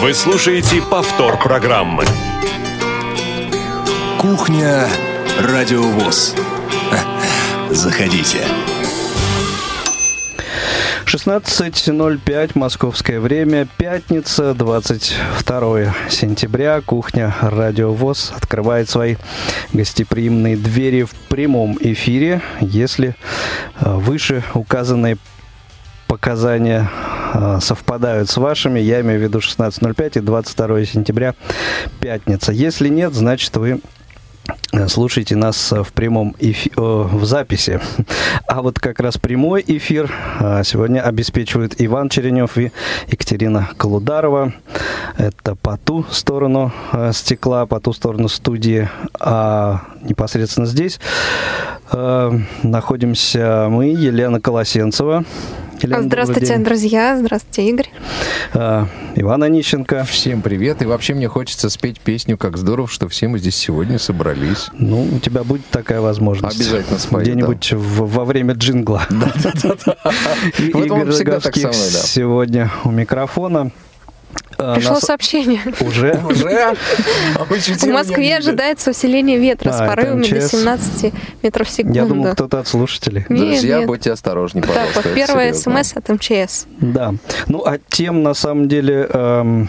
Вы слушаете повтор программы. Кухня Радиовоз. Заходите. 16.05 московское время, пятница, 22 сентября. Кухня Радио ВОЗ открывает свои гостеприимные двери в прямом эфире. Если э, выше указанные показания совпадают с вашими, я имею в виду 16.05 и 22 сентября, пятница. Если нет, значит вы слушайте нас в прямом эфи... в записи. А вот как раз прямой эфир сегодня обеспечивают Иван Черенев и Екатерина Колударова. Это по ту сторону стекла, по ту сторону студии. А непосредственно здесь находимся мы, Елена Колосенцева. Елена, здравствуйте, друзья. Здравствуйте, Игорь. А, Иван Онищенко. Всем привет. И вообще мне хочется спеть песню «Как здорово, что все мы здесь сегодня собрались». Ну, у тебя будет такая возможность. Обязательно спою, Где-нибудь да. во время джингла. Игорь Роговских сегодня у микрофона. Пришло Нас... сообщение. Уже? Уже? В Москве ожидается усиление ветра с порывами до 17 метров в секунду. Я думал, кто-то от слушателей. Друзья, будьте осторожнее, пожалуйста. Так, первое смс от МЧС. Да. Ну, а тем, на самом деле, в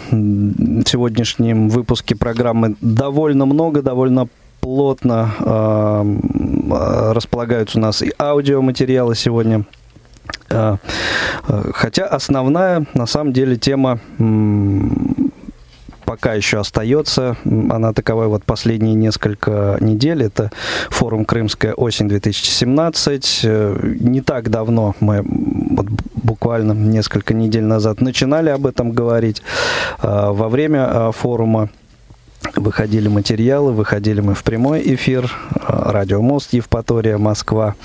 сегодняшнем выпуске программы довольно много, довольно плотно располагаются у нас и аудиоматериалы сегодня. А, а, хотя основная, на самом деле, тема пока еще остается. Она таковой вот последние несколько недель. Это форум «Крымская осень-2017». Э, не так давно мы вот буквально несколько недель назад начинали об этом говорить. А, во время форума выходили материалы, выходили мы в прямой эфир, а, радио Мост, Евпатория, Москва.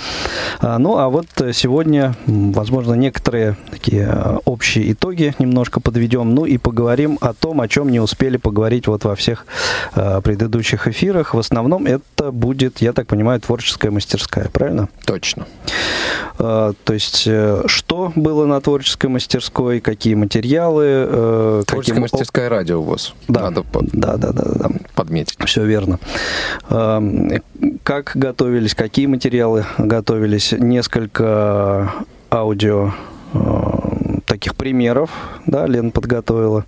А, ну, а вот сегодня, возможно, некоторые такие а, общие итоги немножко подведем, ну и поговорим о том, о чем не успели поговорить вот во всех предыдущих эфирах. В основном это будет, я так понимаю, творческая мастерская, правильно? Точно. То есть, э, что было на творческой мастерской, какие материалы? Э, творческая каким... мастерская радио у вас. Да, Надо да, да, да да, подметить. Все верно. Как готовились, какие материалы готовились? Несколько аудио таких примеров, да, Лен подготовила.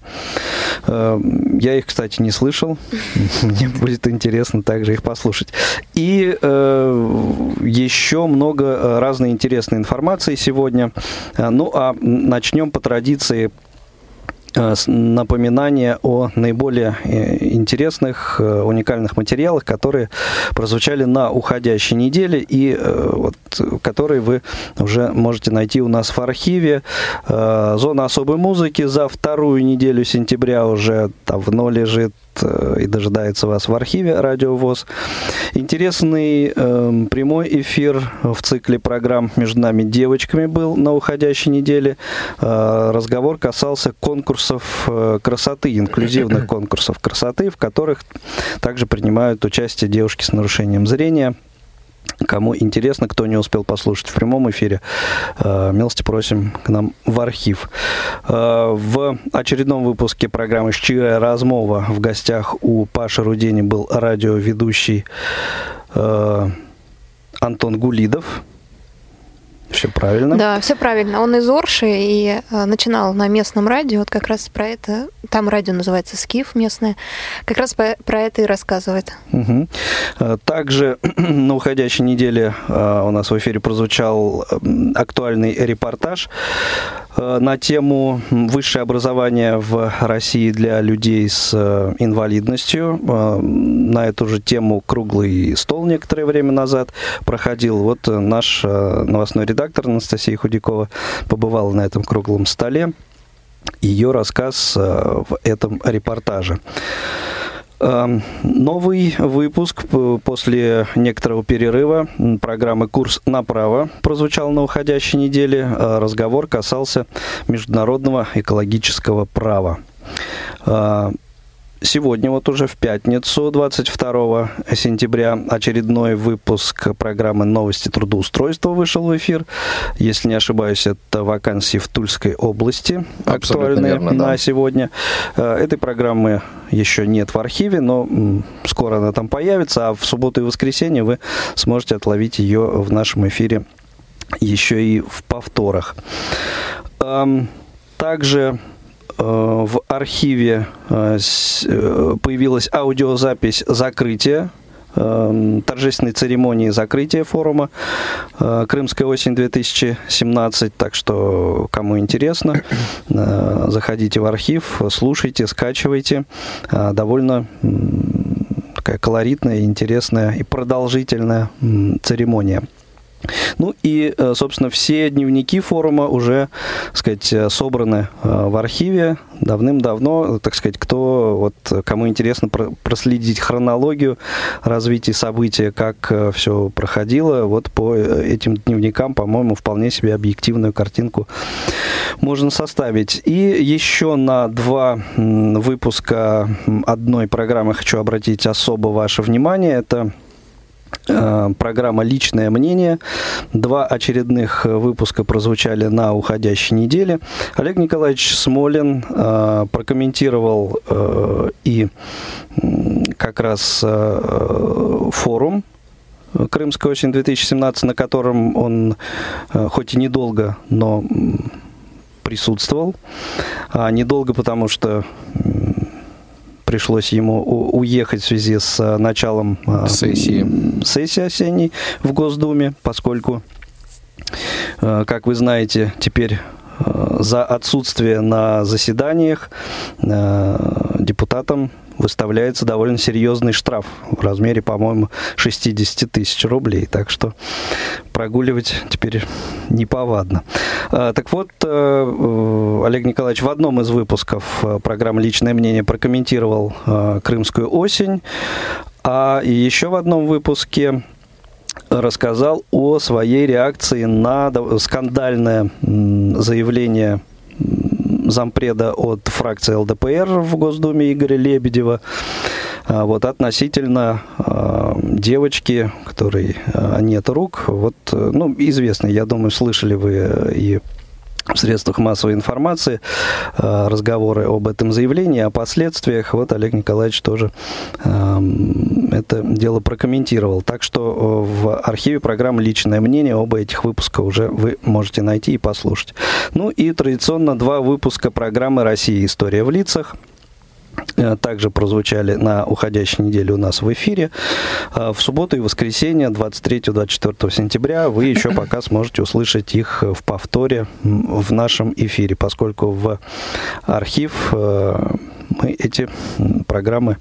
Я их, кстати, не слышал. Мне будет интересно также их послушать. И э, еще много разной интересной информации сегодня. Ну, а начнем по традиции Э, напоминание о наиболее э, интересных, э, уникальных материалах, которые прозвучали на уходящей неделе. И вот, которые вы уже можете найти у нас в архиве. Зона особой музыки за вторую неделю сентября уже давно лежит Э, и дожидается вас в архиве Радио ВОЗ. Интересный э, прямой эфир в цикле программ «Между нами девочками» был на уходящей неделе. Э, разговор касался конкурсов э, красоты, инклюзивных конкурсов красоты, в которых также принимают участие девушки с нарушением зрения – Кому интересно, кто не успел послушать в прямом эфире, э, милости просим к нам в архив. Э, в очередном выпуске программы «Щирая размова» в гостях у Паши Рудени был радиоведущий э, Антон Гулидов. Все правильно? Да, все правильно. Он из Орши и э, начинал на местном радио. Вот как раз про это. Там радио называется Скиф местное. Как раз про это и рассказывает. Угу. Также на уходящей неделе э, у нас в эфире прозвучал актуальный репортаж на тему высшее образование в России для людей с инвалидностью. На эту же тему круглый стол некоторое время назад проходил. Вот наш новостной редактор Анастасия Худякова побывала на этом круглом столе. Ее рассказ э, в этом репортаже. Эм, новый выпуск после некоторого перерыва программы «Курс направо» прозвучал на уходящей неделе. Э, разговор касался международного экологического права. Сегодня, вот уже в пятницу, 22 сентября, очередной выпуск программы «Новости трудоустройства» вышел в эфир. Если не ошибаюсь, это вакансии в Тульской области, актуальные верно, на да. сегодня. Э, этой программы еще нет в архиве, но скоро она там появится, а в субботу и воскресенье вы сможете отловить ее в нашем эфире еще и в повторах. Также в архиве э, э, появилась аудиозапись закрытия торжественной церемонии закрытия форума «Крымская осень-2017». Так что, кому интересно, заходите в архив, слушайте, скачивайте. Довольно такая колоритная, интересная и продолжительная церемония. Ну и, э, собственно, все дневники форума уже, так сказать, э, собраны э, в архиве давным-давно. Так сказать, кто, вот, кому интересно проследить хронологию развития событий, как все проходило, вот по этим дневникам, по-моему, вполне себе объективную картинку можно составить. И еще на два выпуска одной программы хочу обратить особо ваше внимание. Это программа «Личное мнение». Два очередных выпуска прозвучали на уходящей неделе. Олег Николаевич Смолин э, прокомментировал э, и как раз э, форум «Крымская осень-2017», на котором он, э, хоть и недолго, но присутствовал. А недолго, потому что пришлось ему уехать в связи с э, началом э, сессии, сессии осенней в Госдуме, поскольку, э, как вы знаете, теперь за отсутствие на заседаниях депутатам выставляется довольно серьезный штраф в размере, по-моему, 60 тысяч рублей. Так что прогуливать теперь неповадно. А, так вот, э, э, Олег Николаевич в одном из выпусков э, программы «Личное мнение» прокомментировал «Крымскую осень», а еще в одном выпуске рассказал о своей реакции на скандальное заявление зампреда от фракции ЛДПР в Госдуме Игоря Лебедева. А, вот относительно э, девочки, которой э, нет рук, вот, э, ну, известно, я думаю, слышали вы и в средствах массовой информации э, разговоры об этом заявлении, о последствиях. Вот Олег Николаевич тоже эм, это дело прокомментировал. Так что э, в архиве программы «Личное мнение» оба этих выпуска уже вы можете найти и послушать. Ну и традиционно два выпуска программы «Россия. История в лицах». Э, также прозвучали на уходящей неделе у нас в эфире. Э, в субботу и воскресенье, 23-24 сентября, вы еще пока сможете услышать их в повторе в нашем эфире, поскольку в архив э, мы эти программы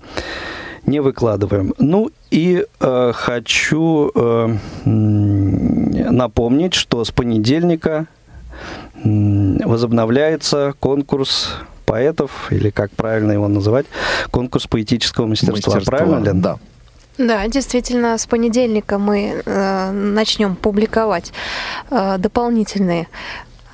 не выкладываем. Ну и э, хочу э, напомнить, что с понедельника возобновляется конкурс поэтов, или как правильно его называть, конкурс поэтического мастерства. мастерства правильно, Лен? Да. Да, действительно, с понедельника мы э, начнем публиковать э, дополнительные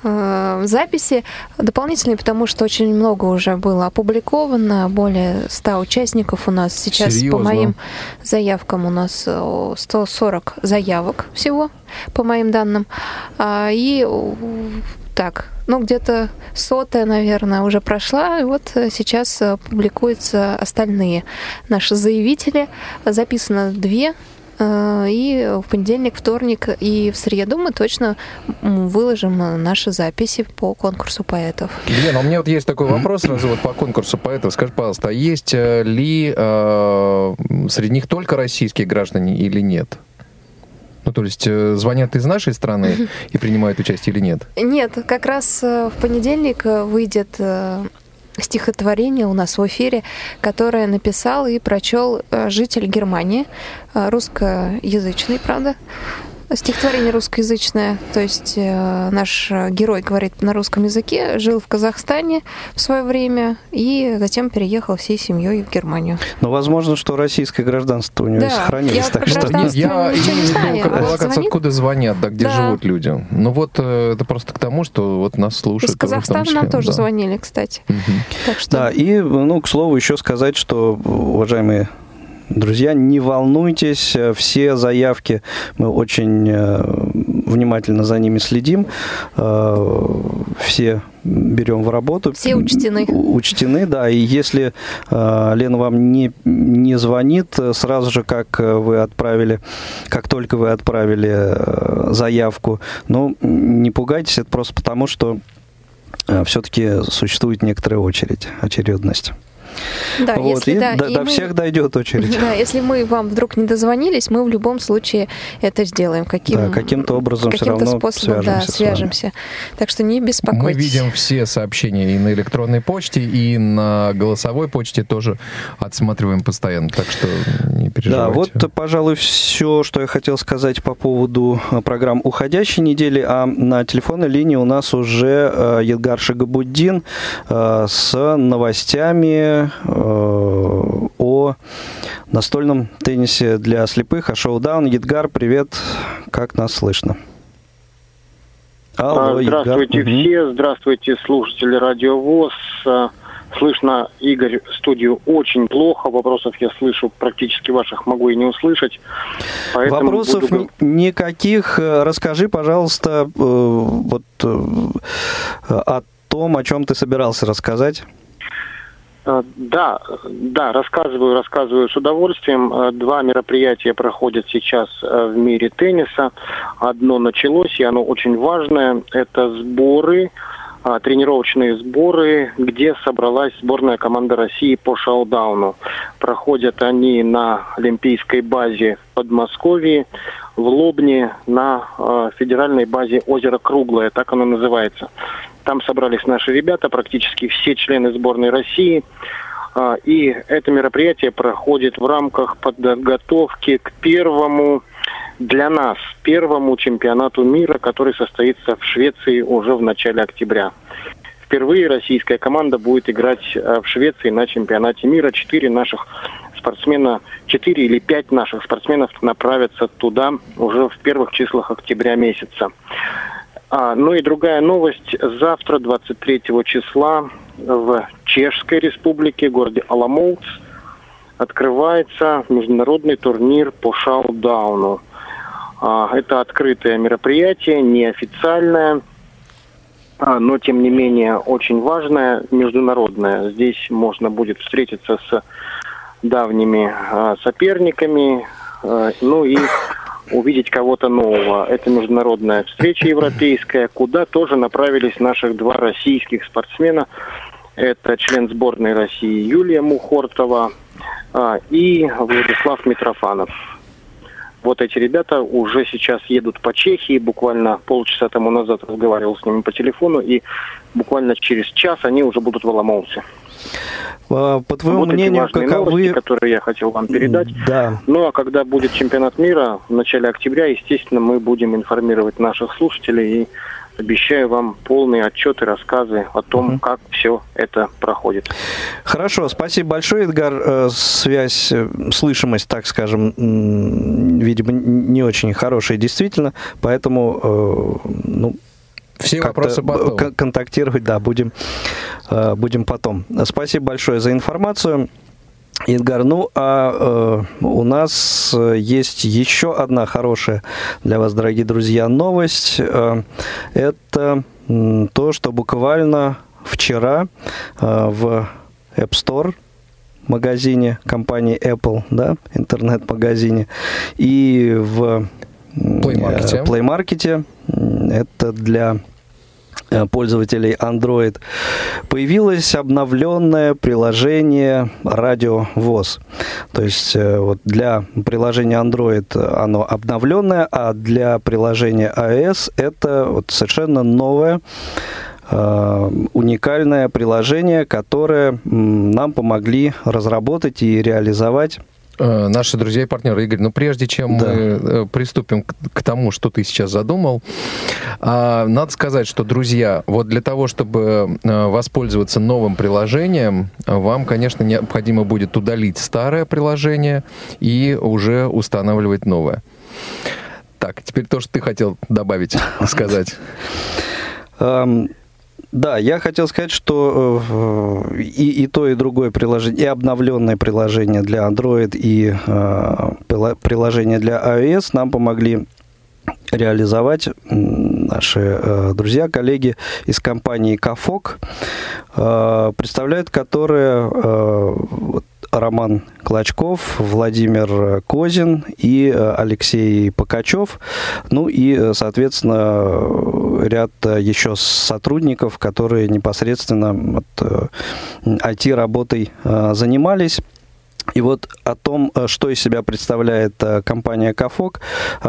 э, записи дополнительные, потому что очень много уже было опубликовано, более 100 участников у нас сейчас Серьезно? по моим заявкам у нас 140 заявок всего по моим данным, а, и так, ну, где-то сотая, наверное, уже прошла, и вот э, сейчас э, публикуются остальные наши заявители. Записано две э, и в понедельник, вторник и в среду мы точно выложим наши записи по конкурсу поэтов. Лена, у меня вот есть такой вопрос сразу вот по конкурсу поэтов. Скажи, пожалуйста, а есть ли э, среди них только российские граждане или нет? Ну, то есть э, звонят из нашей страны и принимают участие или нет? Нет, как раз э, в понедельник э, выйдет стихотворение у нас в эфире, которое написал и прочел житель Германии, русскоязычный, правда, Стихотворение русскоязычное, то есть э, наш герой говорит на русском языке, жил в Казахстане в свое время и затем переехал всей семьей в Германию. Но возможно, что российское гражданство у него Да, сохранилось. я так что Я не знаю, как откуда звонят, да, где Да. живут люди. Ну вот э, это просто к тому, что вот нас слушают. Из Казахстана нам тоже да. звонили, кстати. Мгм. Так что Да, и, ну, к слову, еще сказать, что, уважаемые друзья, не волнуйтесь, э, все заявки, мы очень э, внимательно за ними следим, э, все берем в работу. Все учтены. Учтены, да, и если э, Лена вам не, не звонит, э, сразу же, как э, вы отправили, как только вы отправили э, заявку, ну, не пугайтесь, это просто потому, что все-таки существует некоторая очередь, очередность. Да, вот, если и да, до, и до мы- всех дойдет очередь. Да, если мы вам вдруг не дозвонились, мы в любом случае это сделаем. Каким, Да, каким-то образом всё каким-то равно способом, да, свяжемся вами. свяжемся. Так что не беспокойтесь. Мы видим все сообщения и на электронной почте, и на голосовой почте тоже отсматриваем постоянно, так что не Да, переживайте. вот, пожалуй, все, что я хотел сказать по поводу э, программ уходящей недели. А на телефонной линии у нас уже э, Едгар Шагабуддин э, с новостями э, о настольном теннисе для слепых, о шоу-даун. Едгар, привет, как нас слышно? А, Едгар. Здравствуйте Мгм. все, здравствуйте слушатели Радио ВОЗ. А, Слышно, Игорь, студию очень плохо. Вопросов я слышу практически ваших могу и не услышать. Вопросов буду- ни- никаких. Э, Расскажи, пожалуйста, э, вот э, о том, о чем ты собирался рассказать. А, Да, да, рассказываю, рассказываю с удовольствием. А, Два мероприятия проходят сейчас а, в мире тенниса. Одно началось, и оно очень важное. Это сборы, тренировочные сборы, где собралась сборная команда России по шоу-дауну. Проходят они на Олимпийской базе в Подмосковье, в Лобне, на федеральной базе озеро Круглое, так оно называется. Там собрались наши ребята, практически все члены сборной России. А, И это мероприятие проходит в рамках подготовки к первому для нас первому чемпионату мира, который состоится в Швеции уже в начале октября. Впервые российская команда будет играть э, в Швеции на чемпионате мира. Четыре наших спортсмена, четыре или пять наших спортсменов направятся туда уже в первых числах октября месяца. А, ну и другая новость. Завтра, 23 числа, в Чешской республике, городе Аламоуц, открывается международный турнир по шоу-дауну. А, Это открытое мероприятие, неофициальное, а, но тем не менее очень важное, международное. Здесь можно будет встретиться с давними а, соперниками, а, ну и увидеть кого-то нового. Это международная встреча европейская, куда тоже направились наших два российских спортсмена. Это член сборной России Юлия Мухортова а, и Владислав Митрофанов. Вот эти ребята уже сейчас едут по Чехии. Буквально полчаса тому назад разговаривал с ними по телефону. И буквально через час они уже будут в Аламоусе. А, По твоему вот эти мнению, важные каковы... новости, которые я хотел вам передать. Да. Ну а когда будет чемпионат мира в начале октября, естественно, мы будем информировать наших слушателей и обещаю вам полные отчеты, рассказы о том, Мгм. как все это проходит. Хорошо, спасибо большое, Эдгар. Э, Связь, э, слышимость, так скажем, видимо, не очень хорошая, действительно, поэтому, э, ну, Все вопросы потом. кон- контактировать, да, будем, э, будем потом. Спасибо большое за информацию. Эдгар, ну а э, у нас э, есть еще одна хорошая для вас, дорогие друзья, новость. Э, это м, то, что буквально вчера э, в App Store магазине компании Apple, да, интернет-магазине, и в Play Market. э, Play Market, это для э, пользователей Android, появилось обновленное приложение Радио ВОЗ. То есть э, вот для приложения Android оно обновленное, а для приложения iOS это вот совершенно новое э, уникальное приложение, которое нам помогли разработать и реализовать Э, наши друзья и партнеры. Игорь, ну прежде чем да. мы э, приступим к, к тому, что ты сейчас задумал, а, надо сказать, что, друзья, вот для того, чтобы э, воспользоваться новым приложением, вам, конечно, необходимо будет удалить старое приложение и уже устанавливать новое. Так, теперь то, что ты хотел добавить, сказать. Да, я хотел сказать, что э, и, и то, и другое приложение, и обновленное приложение для Android, и э, приложение для iOS нам помогли реализовать наши э, друзья, коллеги из компании Кафок, э, представляют которые э, Роман Клочков, Владимир Козин и э, Алексей Покачев. Ну и, э, соответственно, ряд э, еще сотрудников, которые непосредственно от IT-работой занимались. И вот о том, что из себя представляет компания Кафок,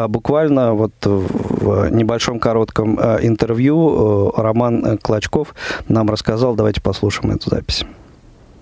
буквально вот в небольшом коротком интервью Роман Клочков нам рассказал. Давайте послушаем эту запись.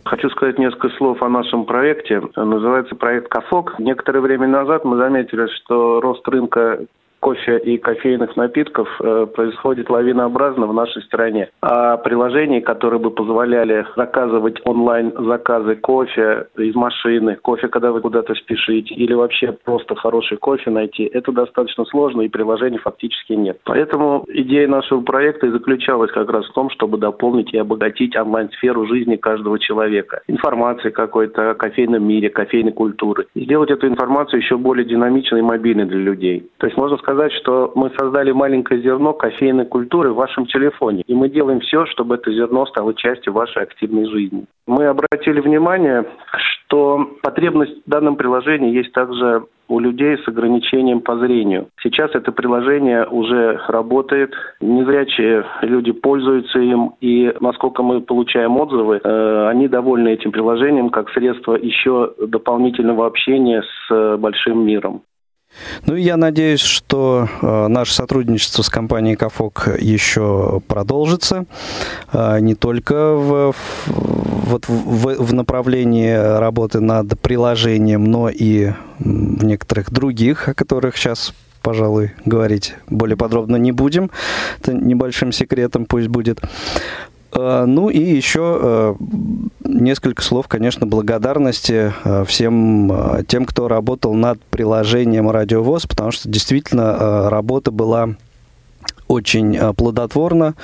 Хочу сказать несколько слов о нашем проекте. Называется проект «Кафок». Некоторое время назад мы заметили, что рост рынка кофе и кофейных напитков э, происходит лавинообразно в нашей стране. А приложений, которые бы позволяли заказывать онлайн заказы кофе из машины, кофе, когда вы куда-то спешите, или вообще просто хороший кофе найти, это достаточно сложно, и приложений фактически нет. Поэтому идея нашего проекта и заключалась как раз в том, чтобы дополнить и обогатить онлайн-сферу жизни каждого человека. Информации какой-то о кофейном мире, кофейной культуры. И сделать эту информацию еще более динамичной и мобильной для людей. То есть можно сказать, сказать, что мы создали маленькое зерно кофейной культуры в вашем телефоне. И мы делаем все, чтобы это зерно стало частью вашей активной жизни. Мы обратили внимание, что потребность в данном приложении есть также у людей с ограничением по зрению. Сейчас это приложение уже работает, незрячие люди пользуются им, и насколько мы получаем отзывы, э, они довольны этим приложением как средство еще дополнительного общения с большим миром. Ну, я надеюсь, что э, наше сотрудничество с компанией Кафок еще продолжится, э, не только в, вот в, в направлении работы над приложением, но и в некоторых других, о которых сейчас пожалуй, говорить более подробно не будем. Это небольшим секретом пусть будет. Э, ну и еще э, несколько слов, конечно, благодарности э, всем тем, кто работал над приложением Радиовоз, потому что действительно работа была очень э, плодотворно,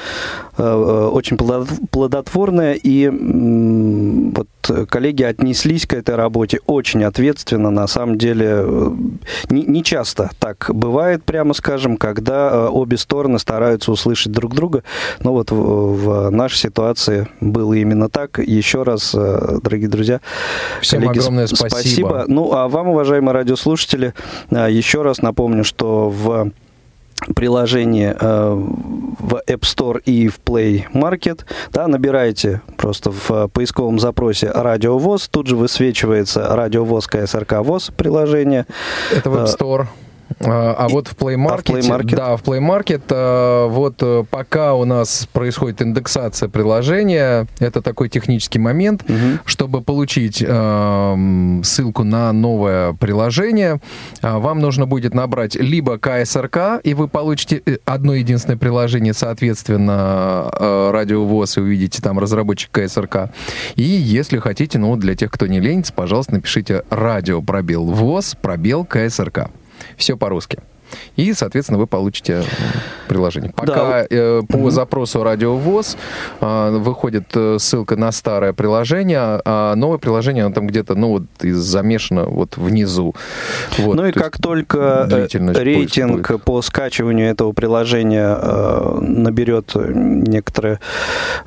э, э, очень плодотворная, и вот коллеги отнеслись к этой работе очень ответственно, на самом деле не, не часто так бывает, прямо скажем, когда обе стороны стараются услышать друг друга, но вот в, в нашей ситуации было именно так. Еще раз, дорогие друзья, Всем коллеги, огромное спасибо. спасибо. Ну, а вам, уважаемые радиослушатели, еще раз напомню, что в приложение э, в App Store и в Play Market, да, набираете просто в поисковом запросе «Радио ВОЗ», тут же высвечивается «Радио ВОЗ КСРК ВОЗ» приложение. Это в App э, Store. А, а вот в Play Market, а в Play Market? да, в Play Market, а, вот э, пока у нас происходит индексация приложения, это такой технический момент, угу. чтобы получить э, ссылку на новое приложение, вам нужно будет набрать либо КСРК, и вы получите э, одно единственное приложение, соответственно, Радио ВОЗ, и увидите там разработчик КСРК. И если хотите, ну, для тех, кто не ленится, пожалуйста, напишите радио пробел ВОЗ, пробел КСРК. Все по-русски. И, соответственно, вы получите приложение. Пока да. э, по mm-hmm. запросу радиовоз э, выходит э, ссылка на старое приложение, а новое приложение, оно там где-то, ну, вот, замешано вот внизу. Вот, ну и то как только э, рейтинг будет. по скачиванию этого приложения э, наберет некоторое,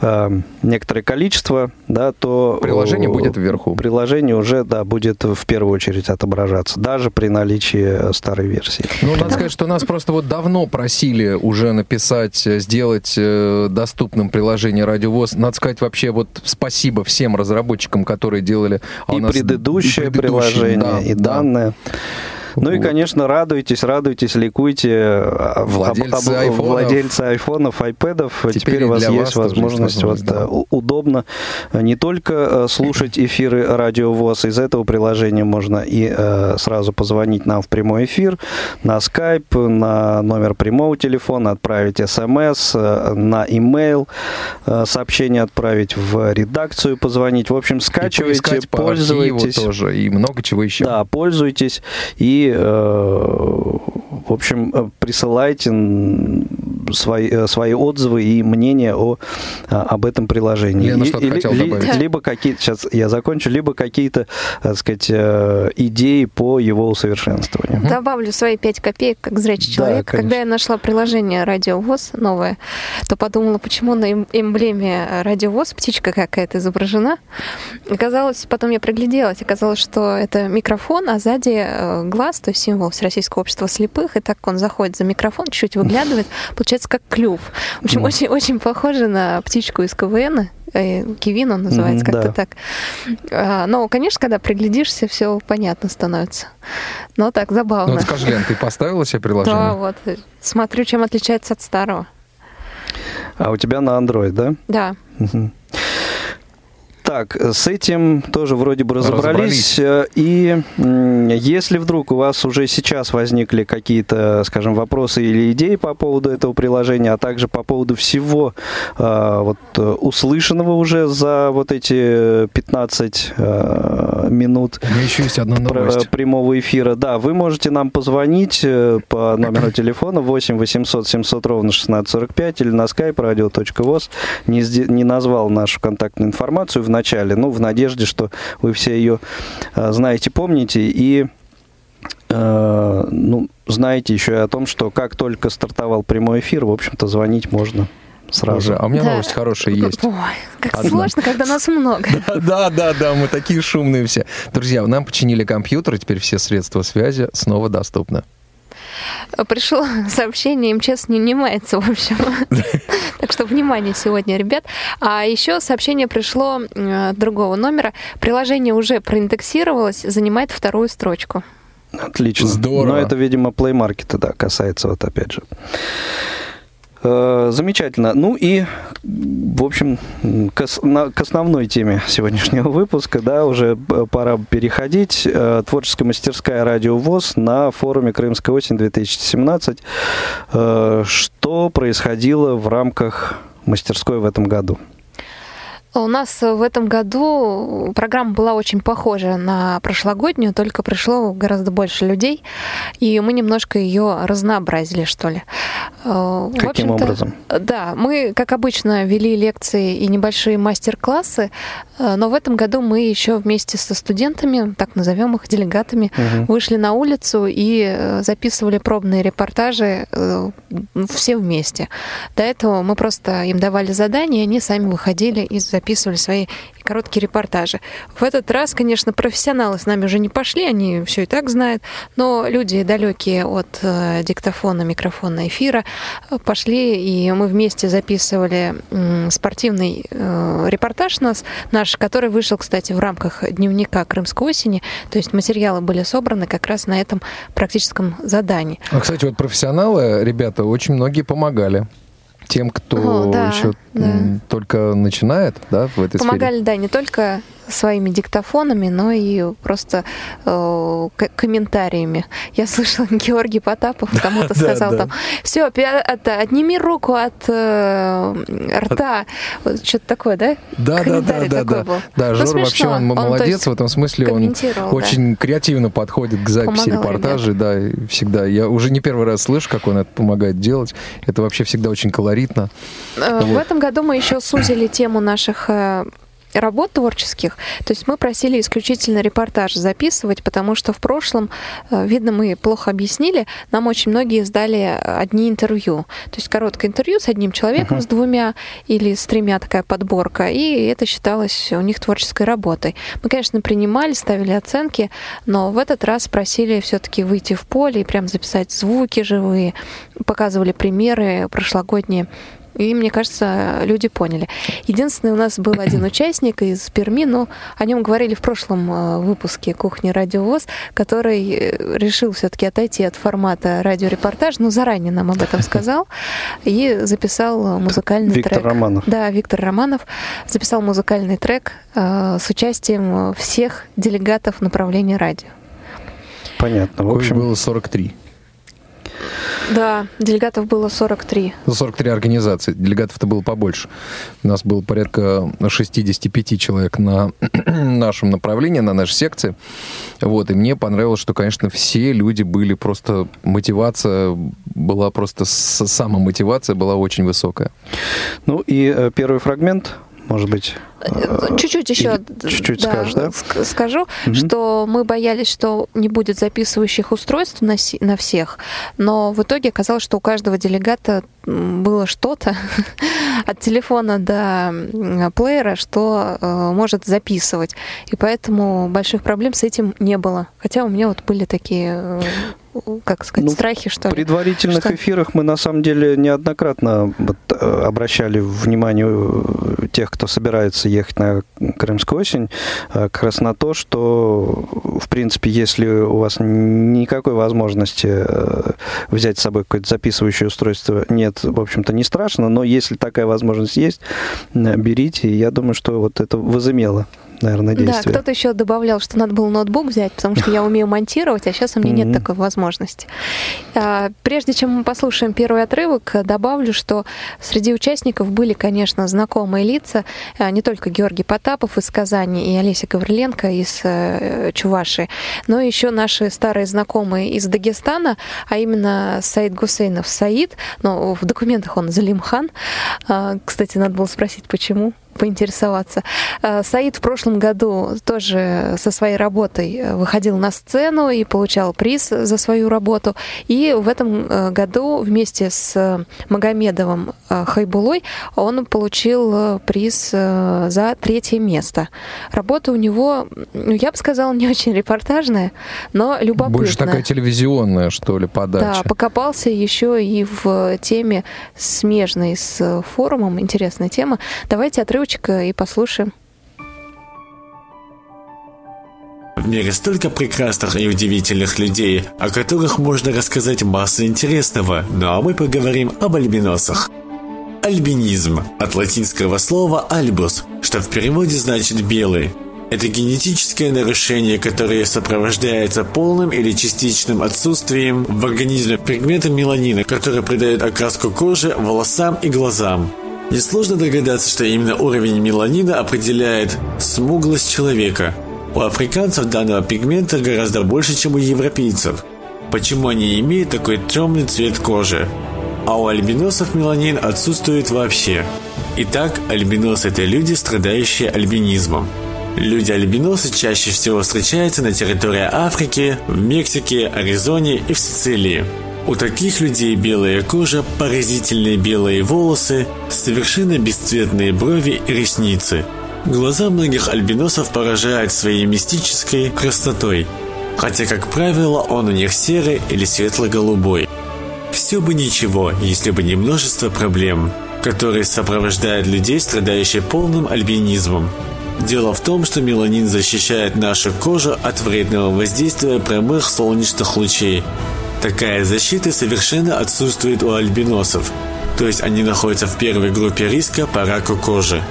э, некоторое количество, да, то... Приложение э, будет вверху. Приложение уже, да, будет в первую очередь отображаться, даже при наличии старой версии. Ну, надо сказать, что нас просто вот давно просили уже написать, э, сделать э, доступным приложение Радиовоз. Надо сказать вообще вот спасибо всем разработчикам, которые делали. А и, предыдущее и предыдущее приложение, да, и да. Ну и, конечно, радуйтесь, радуйтесь, ликуйте. а, Владельцы об- об- айфонов. Владельцы айфонов, айпэдов. Теперь Теперь, у вас есть вас есть возможность вот, возможность, да. удобно э, не только э, слушать эфиры Радио ВОЗ, из этого приложения можно и э, сразу позвонить нам в прямой эфир, на скайп, на номер прямого телефона, отправить смс, э, на имейл сообщение отправить в редакцию, позвонить. В общем, скачивайте, по пользуйтесь. тоже, и много чего еще. Да, пользуйтесь и, э, в общем, э, присылайте свои, э, свои отзывы и мнения о, а, об этом приложении. Лена И- что-то или- хотела ли- добавить. Либо какие-то, сейчас я закончу, либо какие-то, так сказать, идеи по его усовершенствованию. Добавлю свои пять копеек, как зрячий Да, человек. конечно. Когда я нашла приложение Радио ВОЗ новое, то подумала, почему на эм- эмблеме Радио ВОЗ птичка какая-то изображена. Оказалось, потом я пригляделась, оказалось, что это микрофон, а сзади глаз, то есть символ Всероссийского общества слепых, и так он заходит за микрофон, чуть выглядывает, получается как клюв. В общем, очень, очень похоже на птичку из КВН. э, Кивин он называется, как-то да. так. А, Но, конечно, когда приглядишься, все понятно становится. Но так, Ну забавно. вот скажи, Лен, ты поставила себе приложение? Да, вот. Смотрю, чем отличается от старого. А у тебя на Android, да? Да. Мгм. Так, с этим тоже вроде бы разобрались. Разобрались. Э, И если вдруг у вас уже сейчас возникли какие-то, скажем, вопросы или идеи по поводу этого приложения, а также по поводу всего э, вот, э, услышанного уже за вот эти 15 э, минут У меня еще есть одна новость. прямого эфира. Да, вы можете нам позвонить по номеру телефона 8 800 700 ровно 1645 или на skype radio.voz. Не, не назвал нашу контактную информацию в начале, ну, в надежде, что вы все ее э, знаете, помните и э, ну, знаете еще и о том, что как только стартовал прямой эфир, в общем-то, звонить можно сразу. Уже. А у меня Да. новость хорошая есть. Ой, как Одна. сложно, когда нас много. Да, да, да, мы такие шумные все. Друзья, нам починили компьютер, и теперь все средства связи снова доступны. Пришло сообщение, МЧС не унимается, в общем. Так что внимание сегодня, ребят. А еще сообщение пришло э, другого номера. Приложение уже проиндексировалось, занимает вторую строчку. Отлично. Здорово. Но это, видимо, Play Market, да, касается вот опять же. Э, Замечательно. Ну и, в общем, к, на- к основной теме сегодняшнего выпуска, да, уже пора переходить. Э, Творческая мастерская «Радио ВОЗ» на форуме «Крымская осень-2017». Э, Что происходило в рамках мастерской в этом году? У нас в этом году программа была очень похожа на прошлогоднюю, только пришло гораздо больше людей, и мы немножко ее разнообразили, что ли. Э, Каким образом? Да, мы, как обычно, вели лекции и небольшие мастер-классы, э, но в этом году мы еще вместе со студентами, так назовем их делегатами, Мгм. вышли на улицу и э, записывали пробные репортажи э, все вместе. До этого мы просто им давали задания, они сами выходили и записывали свои короткие репортажи. В этот раз, конечно, профессионалы с нами уже не пошли, они все и так знают, но люди далекие от э, диктофона, микрофона, эфира э, пошли, и мы вместе записывали м, спортивный э, репортаж нас, наш, который вышел, кстати, в рамках дневника Крымской осени, то есть материалы были собраны как раз на этом практическом задании. А, кстати, вот профессионалы, ребята, очень многие помогали. Тем, кто О, да, еще да. только начинает, да, в этой сфере. Помогали, да, не только своими диктофонами, но и просто э, комментариями. Я слышала, Георгий Потапов кому-то сказал там, все, отними руку от э, рта. Вот Что-то такое, да? Да, да, да, да, да. был. Да, Ну, Жор смешно. вообще он, молодец есть, в этом смысле, он да. очень креативно подходит к записи Помогал репортажей, да, всегда. Я уже не первый раз слышу, как он это помогает делать. Это вообще всегда очень колоритно. Э, В Вот. этом году мы еще сузили тему наших э, работ творческих. То есть мы просили исключительно репортаж записывать, потому что в прошлом, э, видно, мы плохо объяснили, нам очень многие сдали одни интервью. То есть короткое интервью с одним человеком, с двумя или с тремя такая подборка, и это считалось у них творческой работой. Мы, конечно, принимали, ставили оценки, но в этот раз просили все-таки выйти в поле и прям записать звуки живые, показывали примеры прошлогодние И, мне кажется, люди поняли. Единственный у нас был один участник из Перми, но о нем говорили в прошлом э, выпуске «Кухни Радио ВОЗ», который э, решил все-таки отойти от формата радиорепортаж, но заранее нам об этом сказал, и записал музыкальный Виктор трек. Романов. Да, Виктор Романов записал музыкальный трек э, с участием всех делегатов направления радио. Понятно. В Коих общем, было 43. Да, делегатов было 43. Ну, 43 организации. Делегатов-то было побольше. У нас было порядка 65 человек на нашем направлении, на нашей секции. Вот. И мне понравилось, что, конечно, все люди были просто... Мотивация была просто... с- Самомотивация была очень высокая. ну и э, первый фрагмент, может быть, э, Чуть-чуть еще чуть-чуть скажешь, да? ск- скажу, Мгм. что мы боялись, что не будет записывающих устройств на, на всех, но в итоге оказалось, что у каждого делегата было что-то от телефона до плеера, что э, может записывать. И поэтому больших проблем с этим не было. Хотя у меня вот были такие, э, как сказать, Ну, страхи, что В предварительных Что? эфирах мы на самом деле неоднократно вот, э, обращали внимание э, тех, кто собирается ехать на Крымскую осень, как раз на то, что, в принципе, если у вас никакой возможности взять с собой какое-то записывающее устройство нет, в общем-то, не страшно, но если такая возможность есть, берите. Я думаю, что вот это возымело, наверное, Да, действие. кто-то еще добавлял, что надо было ноутбук взять, потому что я умею монтировать, а сейчас у меня нет такой возможности. А, Прежде чем мы послушаем первый отрывок, добавлю, что среди участников были, конечно, знакомые лица, а, не только Георгий Потапов из Казани и Олеся Гавриленко из э, Чуваши, но еще наши старые знакомые из Дагестана, а именно Саид Гусейнов Саид, но в документах он Залимхан. А, Кстати, надо было спросить, почему поинтересоваться. Э, Саид в прошлом году тоже со своей работой э, выходил на сцену и получал приз за свою работу. И в этом э, году вместе с э, Магомедовым Хайбулой он получил приз за третье место. Работа у него, ну, я бы сказала, не очень репортажная, но любопытная. Больше такая телевизионная, что ли, подача. Да, покопался еще и в теме смежной с форумом. Интересная тема. Давайте отрывочек и послушаем. В мире столько прекрасных и удивительных людей, о которых можно рассказать массу интересного, ну а мы поговорим об альбиносах. Альбинизм от латинского слова «альбус», что в переводе значит «белый». Это генетическое нарушение, которое сопровождается полным или частичным отсутствием в организме пигмента меланина, который придает окраску кожи, волосам и глазам. Несложно догадаться, что именно уровень меланина определяет смуглость человека. У африканцев данного пигмента гораздо больше, чем у европейцев. Почему они имеют такой темный цвет кожи? А у альбиносов меланин отсутствует вообще. Итак, альбиносы – это люди, страдающие альбинизмом. Люди-альбиносы чаще всего встречаются на территории Африки, в Мексике, Аризоне и в Сицилии. У таких людей белая кожа, поразительные белые волосы, совершенно бесцветные брови и ресницы. Глаза многих альбиносов поражают своей мистической красотой, хотя, как правило, он у них серый или светло-голубой. Все бы ничего, если бы не множество проблем, которые сопровождают людей, страдающих полным альбинизмом. Дело в том, что меланин защищает нашу кожу от вредного воздействия прямых солнечных лучей. Такая защита совершенно отсутствует у альбиносов, то есть они находятся в первой группе риска по раку кожи.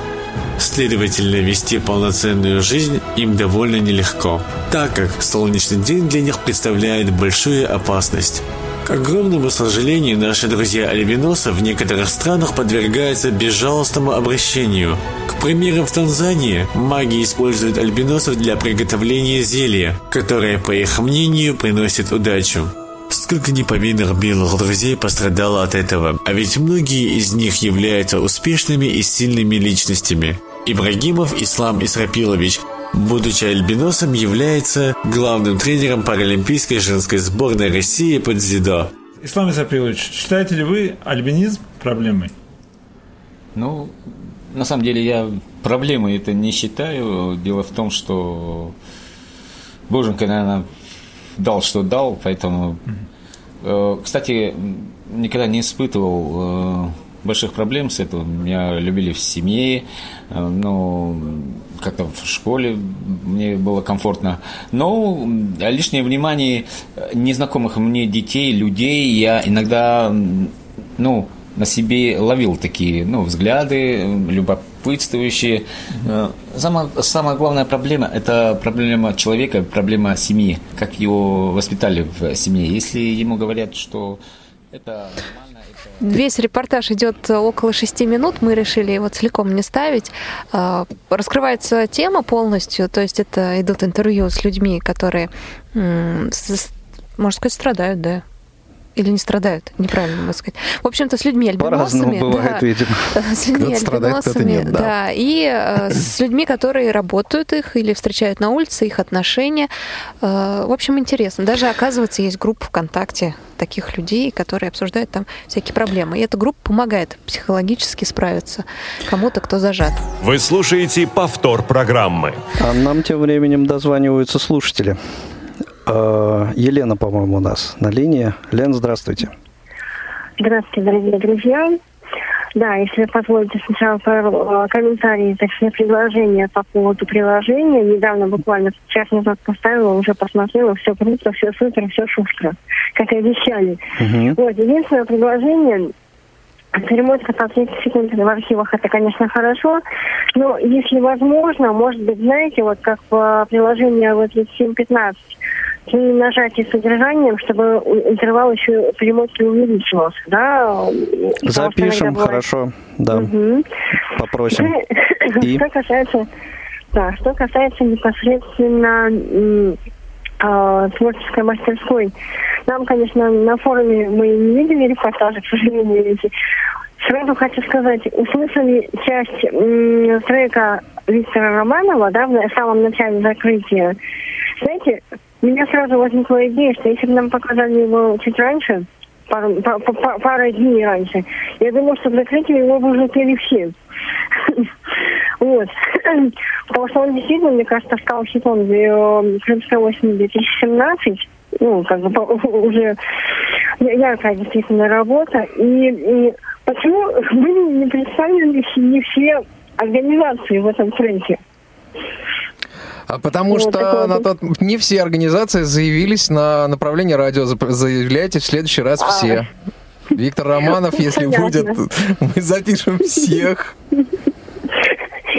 Следовательно, вести полноценную жизнь им довольно нелегко, так как солнечный день для них представляет большую опасность. К огромному сожалению, наши друзья-альбиносы в некоторых странах подвергаются безжалостному обращению. К примеру, в Танзании маги используют альбиносов для приготовления зелья, которое, по их мнению, приносит удачу. Сколько неповинных белых друзей пострадало от этого, а ведь многие из них являются успешными и сильными личностями. Ибрагимов Ислам Исрапилович, будучи альбиносом, является главным тренером паралимпийской женской сборной России по дзюдо. Ислам Исапилович, считаете ли вы альбинизм проблемой? Ну, на самом деле я проблемой это не считаю. Дело в том, что Боженька, наверное, дал, что дал, поэтому... Э, Кстати, никогда не испытывал э, больших проблем с этим. Меня любили в семье, ну, как-то в школе мне было комфортно. Но лишнее внимание незнакомых мне детей, людей я иногда, ну, на себе ловил такие ну, взгляды, любопытствующие. Э, самая, самая главная проблема – это проблема человека, проблема семьи, как его воспитали в семье. Если ему говорят, что это Весь репортаж идет около шести минут. Мы решили его целиком не ставить. А, раскрывается тема полностью, то есть это идут интервью с людьми, которые, можно сказать, страдают, да, или не страдают, неправильно можно сказать. В общем-то, с людьми альбиносами. бывает, да, видимо. С людьми альбиносами, нет, да. да. И э, с людьми, которые работают их или встречают на улице, их отношения. Э, в общем, интересно. Даже, оказывается, есть группа ВКонтакте таких людей, которые обсуждают там всякие проблемы. И эта группа помогает психологически справиться кому-то, кто зажат. Вы слушаете повтор программы. А нам тем временем дозваниваются слушатели. Э, Елена, по-моему, у нас на линии. Лен, здравствуйте. Здравствуйте, дорогие друзья. Да, если вы позволите сначала пару э, комментарий, точнее предложения по поводу приложения. Недавно, буквально час назад поставила, уже посмотрела, все круто, все супер, все шустро, как и обещали. Uh-huh. Вот, единственное предложение, Перемотка по 30 секунд в архивах это, конечно, хорошо, но если возможно, может быть, знаете, вот как в приложении вот 7.15, при нажатии содержанием, чтобы интервал еще перемотки увеличивался, да? Запишем, бывает... хорошо, да. Угу. Попросим. И? Что касается, да, что касается непосредственно э, творческой мастерской. Нам, конечно, на форуме мы не видели репортажи, к сожалению, эти. Сразу хочу сказать, услышали часть м, трека Виктора Романова, да, в самом начале закрытия. Знаете, меня сразу возникла идея, что если бы нам показали его чуть раньше, пару, па, па, пару дней раньше, я думаю, что закрытие его бы уже пели все. Вот. Потому что он действительно, мне кажется, стал хитом Крымской осени 2017. Ну, как бы уже яркая действительно работа. И, и почему были не представлены не все организации в этом тренде? А потому вот, что на тот... не все организации заявились на направление радио. Заявляйте в следующий раз все. Виктор Романов, если будет, мы запишем всех.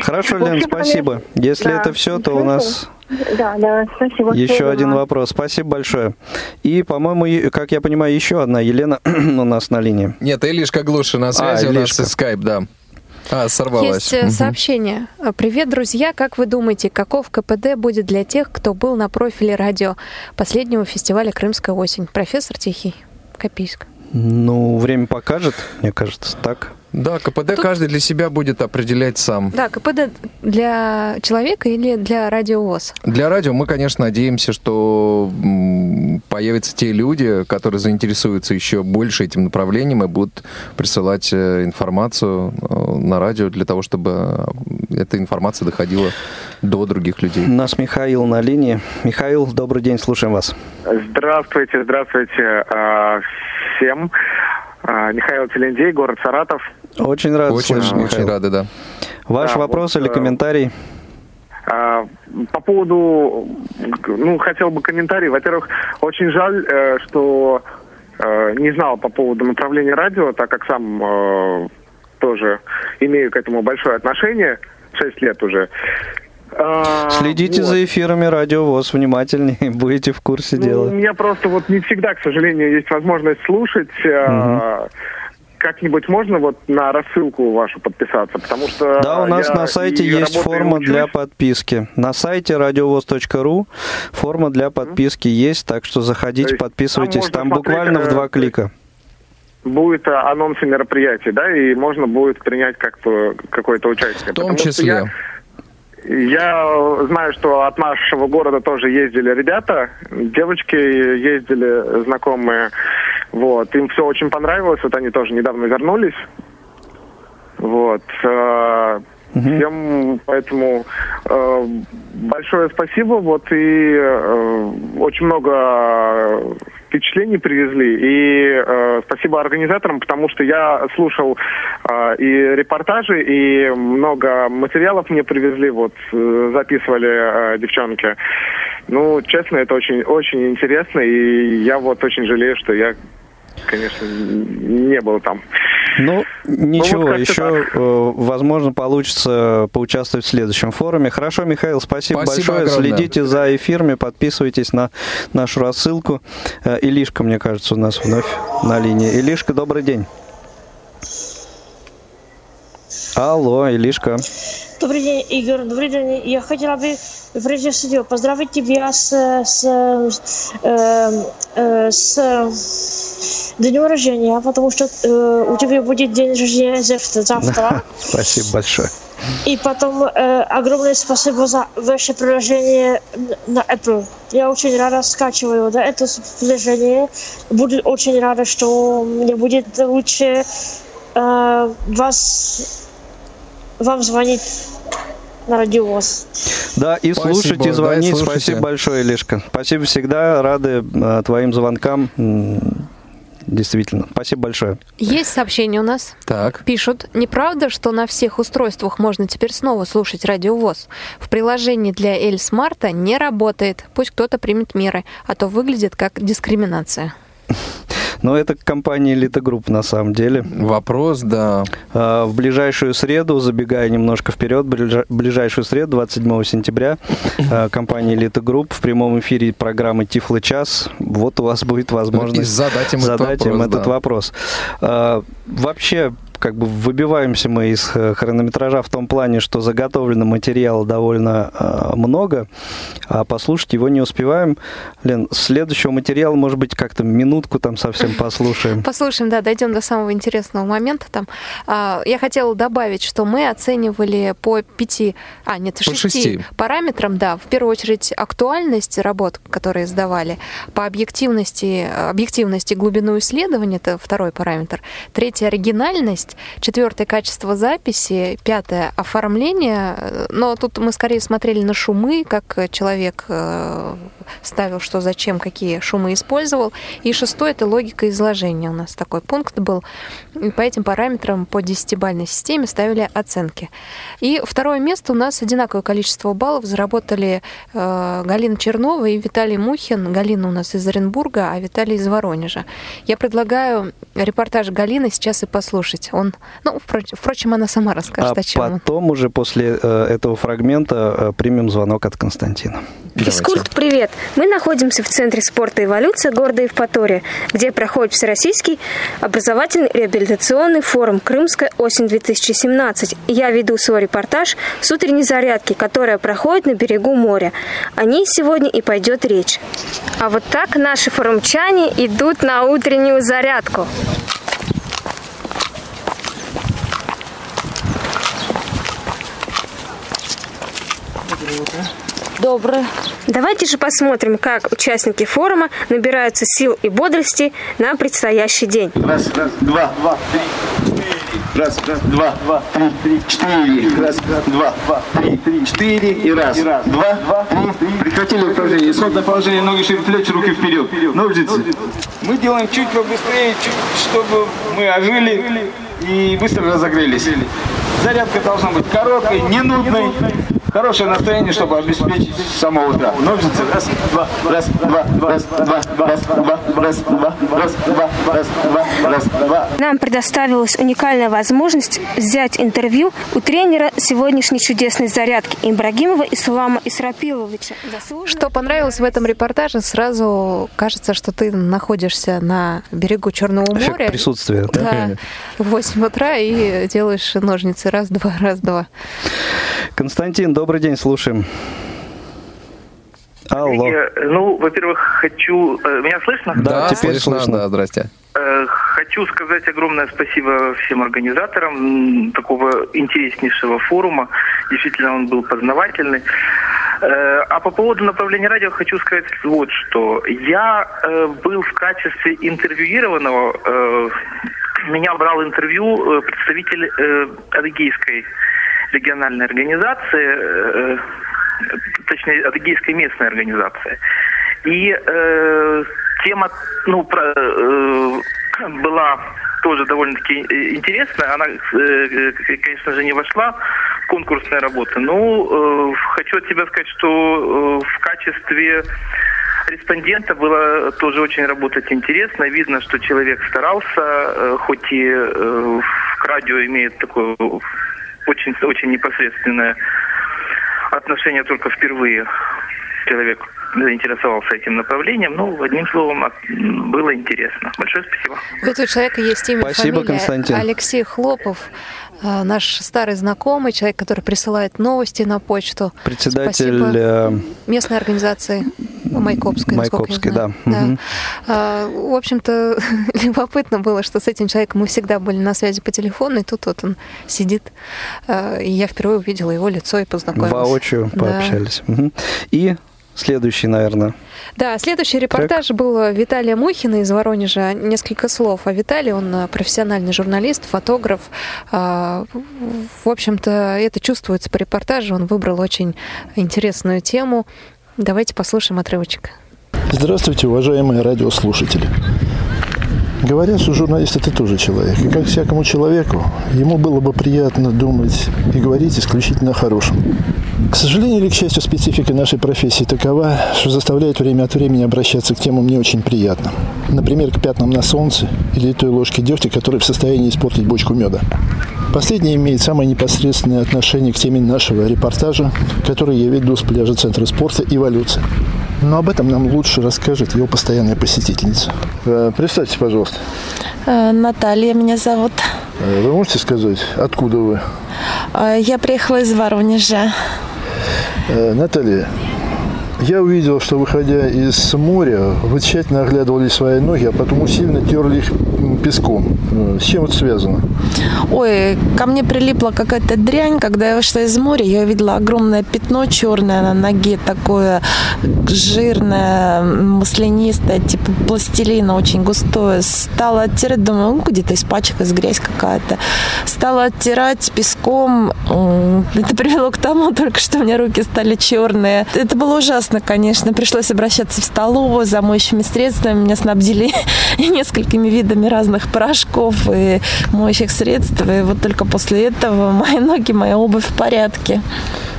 Хорошо, Лен, спасибо. Если да, это все, то у нас да, да, спасибо. Еще один вопрос. Спасибо большое. И, по-моему, как я понимаю, еще одна Елена у нас на линии. Нет, Илишка Глуша на связи, а, у нас скайп, да. А, сорвалась. Есть угу. сообщение. Привет, друзья. Как вы думаете, каков КПД будет для тех, кто был на профиле радио последнего фестиваля «Крымская осень»? Профессор Тихий, Копийск. Ну, время покажет, мне кажется, так. Да, КПД Тут... каждый для себя будет определять сам. Да, КПД для человека или для радиовоз? Для радио мы, конечно, надеемся, что появятся те люди, которые заинтересуются еще больше этим направлением и будут присылать э, информацию э, на радио для того, чтобы эта информация доходила до других людей. У нас Михаил на линии. Михаил, добрый день, слушаем вас. Здравствуйте, здравствуйте а, всем. А, Михаил Телендей, город Саратов. Очень рад очень, слышать, Михаил. Очень рады, да. Ваш да, вопрос вот, или э, комментарий? А, по поводу, ну, хотел бы комментарий. Во-первых, очень жаль, э, что э, не знал по поводу направления радио, так как сам тоже имею к этому большое отношение, 6 лет уже. А, Следите вот. за эфирами Радио ВОЗ внимательнее, будете в курсе ну, дела. У меня просто вот не всегда, к сожалению, есть возможность слушать. Угу. Как-нибудь можно вот на рассылку вашу подписаться, потому что... Да, у нас на сайте есть форма для подписки. На сайте радиовоз.ру форма для подписки mm есть, так что заходите, подписывайтесь. Там, там буквально в два э, клика будет анонсы мероприятий, да, и можно будет принять как-то какое-то участие. В том числе. Я, я знаю, что от нашего города тоже ездили ребята, девочки ездили знакомые. Вот, им все очень понравилось, вот они тоже недавно вернулись. Вот. Э, Всем поэтому э, большое спасибо. Вот и э, очень много впечатлений привезли. И э, спасибо организаторам, потому что я слушал э, и репортажи, и много материалов мне привезли, вот э, записывали э, девчонки. Ну, честно, это очень, очень интересно, и я вот очень жалею, что я, конечно, не был там. Ну, ничего, вот как-то еще, э, возможно, получится поучаствовать в следующем форуме. Хорошо, Михаил, спасибо, Спасибо большое. огромное. Следите за эфирами, подписывайтесь на нашу рассылку. Э, Илишка, мне кажется, у нас вновь на линии. Илишка, добрый день. Алло, Илишка. Добрый день, Игорь. Добрый день. Я хотела бы прежде всего поздравить тебя с, с, э, э, с днем рождения, потому что э, у тебя будет день рождения завтра. завтра. Спасибо большое. И потом э, огромное спасибо за ваше приложение на Apple. Я очень рада скачиваю да, это приложение. Буду очень рада, что мне будет лучше э, вас вам звонить на радиовоз. Да, и Спасибо, слушайте, да, звонить. и слушайте. Спасибо большое, Илишка. Спасибо всегда. Рады э, твоим звонкам. Действительно. Спасибо большое. Есть сообщение у нас. Так. Пишут, неправда, что на всех устройствах можно теперь снова слушать радиовоз. В приложении для Эль Смарта не работает. Пусть кто-то примет меры, а то выглядит как дискриминация. Но это компания Elite Group на самом деле. Вопрос, да. А, В ближайшую среду, забегая немножко вперед, ближа- ближайшую среду, 27 сентября, а, компания Elite Group в прямом эфире программы Тифло час. Вот у вас будет возможность И задать им этот задать им вопрос, этот да. вопрос. А, Вообще, как бы выбиваемся мы из э, хронометража в том плане, что заготовлено материала довольно э, много, а послушать его не успеваем. Лен, следующего материала, может быть, как-то минутку там совсем послушаем. Послушаем, да, дойдем до самого интересного момента. Там, А, я хотела добавить, что мы оценивали по пяти, а нет, По шести, шести. параметрам, да, в первую очередь актуальность работ, которые сдавали, по объективности, объективности глубину исследования, это второй параметр, третий оригинальность, четвертое качество записи, пятое оформление, но тут мы скорее смотрели на шумы, как человек э, ставил, что зачем, какие шумы использовал, и шестой это логика изложения. У нас такой пункт был. И по этим параметрам по десятибальной системе ставили оценки. И второе место у нас одинаковое количество баллов заработали э, Галина Чернова и Виталий Мухин. Галина у нас из Оренбурга, а Виталий из Воронежа. Я предлагаю репортаж Галины сейчас и послушать. Он, ну, впрочем, она сама расскажет, А о чем он. потом уже после э, этого фрагмента э, примем звонок от Константина. Физкульт, привет! Мы находимся в Центре спорта «Эволюция» города Евпатория, где проходит Всероссийский образовательный реабилитационный форум «Крымская осень-2017». Я веду свой репортаж с утренней зарядки, которая проходит на берегу моря. О ней сегодня и пойдет речь. А вот так наши форумчане идут на утреннюю зарядку. Доброе. Давайте же посмотрим, как участники форума набираются сил и бодрости на предстоящий день. Раз, раз, два, два, три, четыре. Раз, раз, два, два, три, три, четыре. Раз, раз, два, два, три, три, четыре. И раз, два, два, три, три. Прекратили упражнение. Исходное положение, ноги шире плечи, руки вперед. Ножницы. Мы делаем чуть побыстрее, чуть, чтобы мы ожили и быстро разогрелись. Зарядка должна быть короткой, не нудной. Хорошее настроение, чтобы обеспечить с самого утра. Ножницы. Раз, два, раз, два, раз, два, раз, два, раз, два, раз, два, раз, два, раз, два. Нам предоставилась уникальная возможность взять интервью у тренера сегодняшней чудесной зарядки Ибрагимова Ислама Исрапиловича. Что понравилось в этом репортаже, сразу кажется, что ты находишься на берегу Черного Эффект моря. присутствия. да? Да, в 8 утра и делаешь ножницы раз-два, раз-два. Константин, добрый день, слушаем. Алло. Ну, во-первых, хочу... э, Меня слышно? Да, теперь слышно. Да, здрасте. Э, Хочу сказать огромное спасибо всем организаторам такого интереснейшего форума. Действительно, он был познавательный. Э, А по поводу направления радио хочу сказать вот что. Я э, был в качестве интервьюированного, э, меня брал интервью представитель э, адыгейской региональной организации, э, точнее, адыгейской местной организации. И э, тема, ну, про, э, была тоже довольно-таки интересная. Она, э, конечно же, не вошла в конкурсные работы. Но э, хочу от себя сказать, что э, в качестве респондента было тоже очень работать интересно. Видно, что человек старался, э, хоть и э, к радио имеет такое очень, очень непосредственное отношение только впервые человек заинтересовался этим направлением. Ну, одним словом, было интересно. Большое спасибо. У этого человека есть имя, Спасибо, фамилия. Константин. Алексей Хлопов, наш старый знакомый, человек, который присылает новости на почту. Председатель Спасибо. э, местной организации Майкопской. я Майкопской, да. знаю. Мгм. А, В общем-то, любопытно было, что с этим человеком мы всегда были на связи по телефону, и тут вот он сидит. А, И я впервые увидела его лицо и познакомилась. Воочию Да. пообщались. Мгм. И следующий, наверное. Да, следующий репортаж был Виталия Мухина из Воронежа. Несколько слов о Виталии. Он э, профессиональный журналист, фотограф. А, В общем-то, это чувствуется по репортажу. Он выбрал очень интересную тему. Давайте послушаем отрывочек. Здравствуйте, уважаемые радиослушатели. Говорят, что журналист это тоже человек. И как всякому человеку, ему было бы приятно думать и говорить исключительно о хорошем. К сожалению или к счастью, специфика нашей профессии такова, что заставляет время от времени обращаться к темам не очень приятным. Например, к пятнам на солнце или той ложке дегтя, которая в состоянии испортить бочку меда. Последнее имеет самое непосредственное отношение к теме нашего репортажа, который я веду с пляжа Центра спорта «Эволюция». Но об этом нам лучше расскажет его постоянная посетительница. Э, Представьте, пожалуйста. Э, Наталья меня зовут. Э, Вы можете сказать, откуда вы? Э, Я приехала из Воронежа. Наталья, я увидел, что выходя из моря, вы тщательно оглядывали свои ноги, а потом усиленно терли их песком. Э, С чем это связано? Ой, ко мне прилипла какая-то дрянь. Когда я вышла из моря, я увидела огромное пятно черное на ноге, такое жирное, маслянистое, типа пластилина, очень густое. Стала оттирать, думаю, ну, где-то испачкалась грязь какая-то. Стала оттирать песком. Это привело к тому только, что у меня руки стали черные. Это было ужасно, конечно. Пришлось обращаться в столовую за моющими средствами. Меня снабдили несколькими видами разных порошков и моющих средств. И вот только после этого мои ноги, моя обувь в порядке.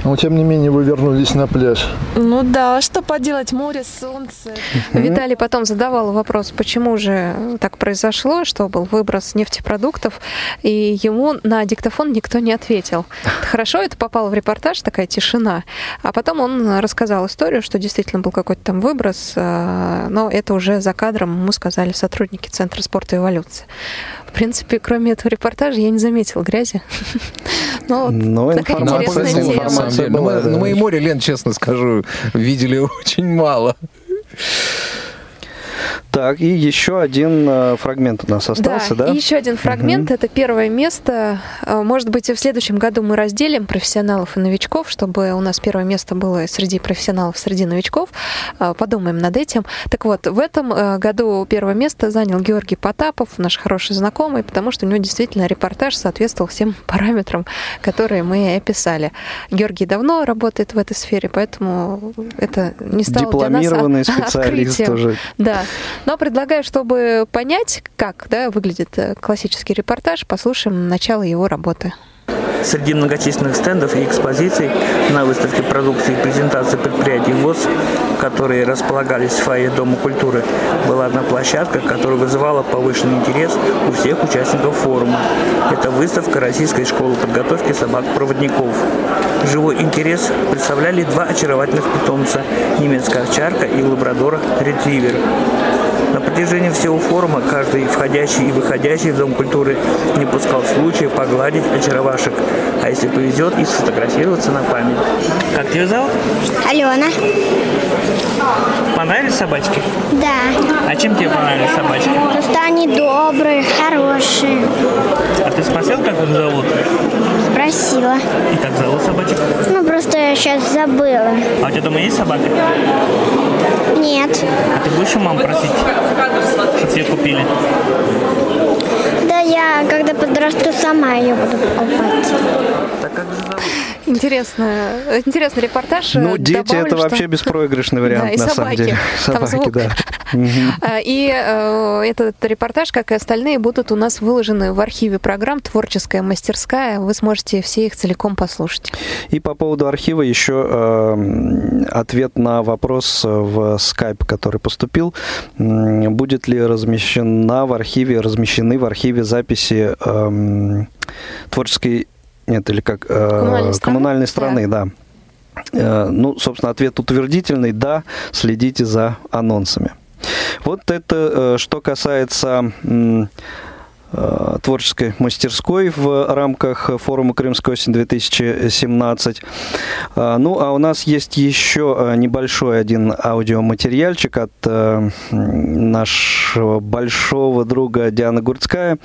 Но тем не менее вы вернулись на пляж. Ну да, что поделать, море, солнце. Виталий потом задавал вопрос, почему же так произошло, что был выброс нефтепродуктов, и ему на диктофон никто не ответил. Хорошо это попало в репортаж, такая тишина. А потом он рассказал историю, что действительно был какой-то там выброс, а, но это уже за кадром ему сказали сотрудники Центра спорта и эволюции. В принципе, кроме этого репортажа я не заметила грязи. Но вот Но такая информация- интересная тема. На самом деле. Ну, мы, ну, мы и море, Лен, честно скажу, видели очень мало. Так, и еще один э, фрагмент у нас остался, да? и еще один фрагмент. Это первое место. Э, Может быть, и в следующем году мы разделим профессионалов и новичков, чтобы у нас первое место было среди профессионалов, среди новичков. Э, Подумаем над этим. Так вот, в этом э, году первое место занял Георгий Потапов, наш хороший знакомый, потому что у него действительно репортаж соответствовал всем параметрам, которые мы описали. Георгий давно работает в этой сфере, поэтому это не стало для нас Дипломированный специалист открытием. тоже. Да. Но предлагаю, чтобы понять, как да, выглядит э, классический репортаж, послушаем начало его работы. Среди многочисленных стендов и экспозиций на выставке продукции и презентации предприятий ВОЗ, которые располагались в фойе Дома культуры, была одна площадка, которая вызывала повышенный интерес у всех участников форума. Это выставка Российской школы подготовки собак-проводников. Живой интерес представляли два очаровательных питомца – немецкая овчарка и лабрадор-ретривер. Протяжении всего форума каждый входящий и выходящий в Дом культуры не пускал случая погладить очаровашек, а если повезет, и сфотографироваться на память. Как тебя зовут? Алена. Понравились собачки? Да. А чем тебе понравились собачки? Просто они добрые, хорошие. А ты спросил, как их зовут? Спросила. И как зовут собачек? Ну, просто я сейчас забыла. А у тебя дома есть собака? Нет. А ты будешь у мам просить, чтобы тебе купили? Я, когда подрасту, сама ее буду покупать. Интересно, интересный репортаж. Ну, дети Добавлю, это что- вообще беспроигрышный вариант, Да, и на самом собаки. деле. Там Собаки, звук. да. И э, этот репортаж, как и остальные, будут у нас выложены в архиве программ «Творческая мастерская». Вы сможете все их целиком послушать. И по поводу архива еще э, ответ на вопрос в скайп, который поступил. Будет ли размещена в архиве, размещены в архиве записи эм, творческой, нет, или как? э, Коммунальной страны? коммунальной страны, да. Э, Ну, собственно, ответ утвердительный, да, следите за анонсами. Вот это э, что касается э, творческой мастерской в рамках форума «Крымская осень-2017». А, Ну, а у нас есть еще э, небольшой один аудиоматериальчик от э, нашего большого друга Дианы Гурцкая.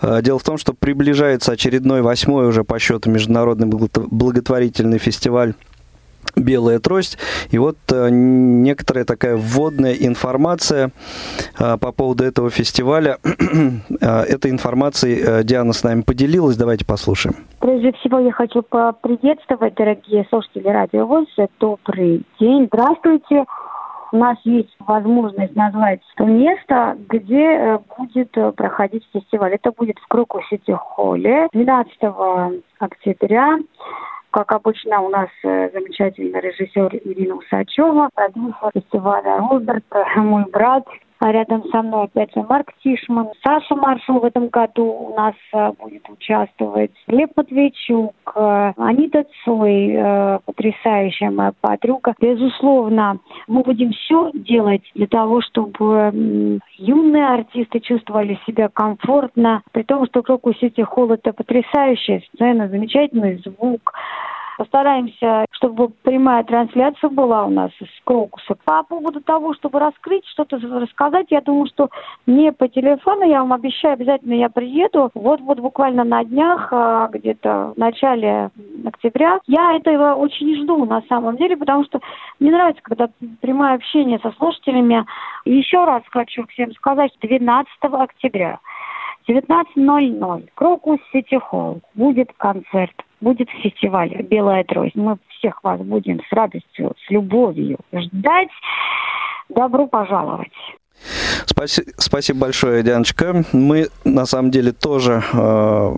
Э, Дело в том, что приближается очередной восьмой уже по счету международный благо- благотворительный фестиваль белая трость. И вот э, некоторая такая вводная информация э, по поводу этого фестиваля. Э, Этой информацией э, Диана с нами поделилась. Давайте послушаем. Прежде всего я хочу поприветствовать, дорогие слушатели Радио ВОЗ. Добрый день, здравствуйте. У нас есть возможность назвать то место, где э, будет э, проходить фестиваль. Это будет в Круку Сити Холле 12 октября. Как обычно, у нас э, замечательный режиссер Ирина Усачева, продюсер фестиваля Роберт, мой брат. А рядом со мной опять же Марк Тишман. Саша Маршал в этом году у нас э, будет участвовать. Глеб Матвейчук, э, Анита Цой, э, потрясающая моя подруга. Безусловно, мы будем все делать для того, чтобы юные артисты чувствовали себя комфортно. При том, что Крокус Сити Холл это потрясающая сцена, замечательный звук. Постараемся, чтобы прямая трансляция была у нас из Крокуса. По поводу того, чтобы раскрыть, что-то рассказать, я думаю, что не по телефону, я вам обещаю, обязательно я приеду. Вот-вот буквально на днях, а, где-то в начале октября. Я этого очень жду на самом деле, потому что мне нравится, когда прямое общение со слушателями. Еще раз хочу всем сказать, 12 октября 19.00. Крокус Сити Холл. Будет концерт, будет фестиваль «Белая трость». Мы всех вас будем с радостью, с любовью ждать. Добро пожаловать. Спаси- Спасибо большое, Дианочка. Мы на самом деле тоже, э,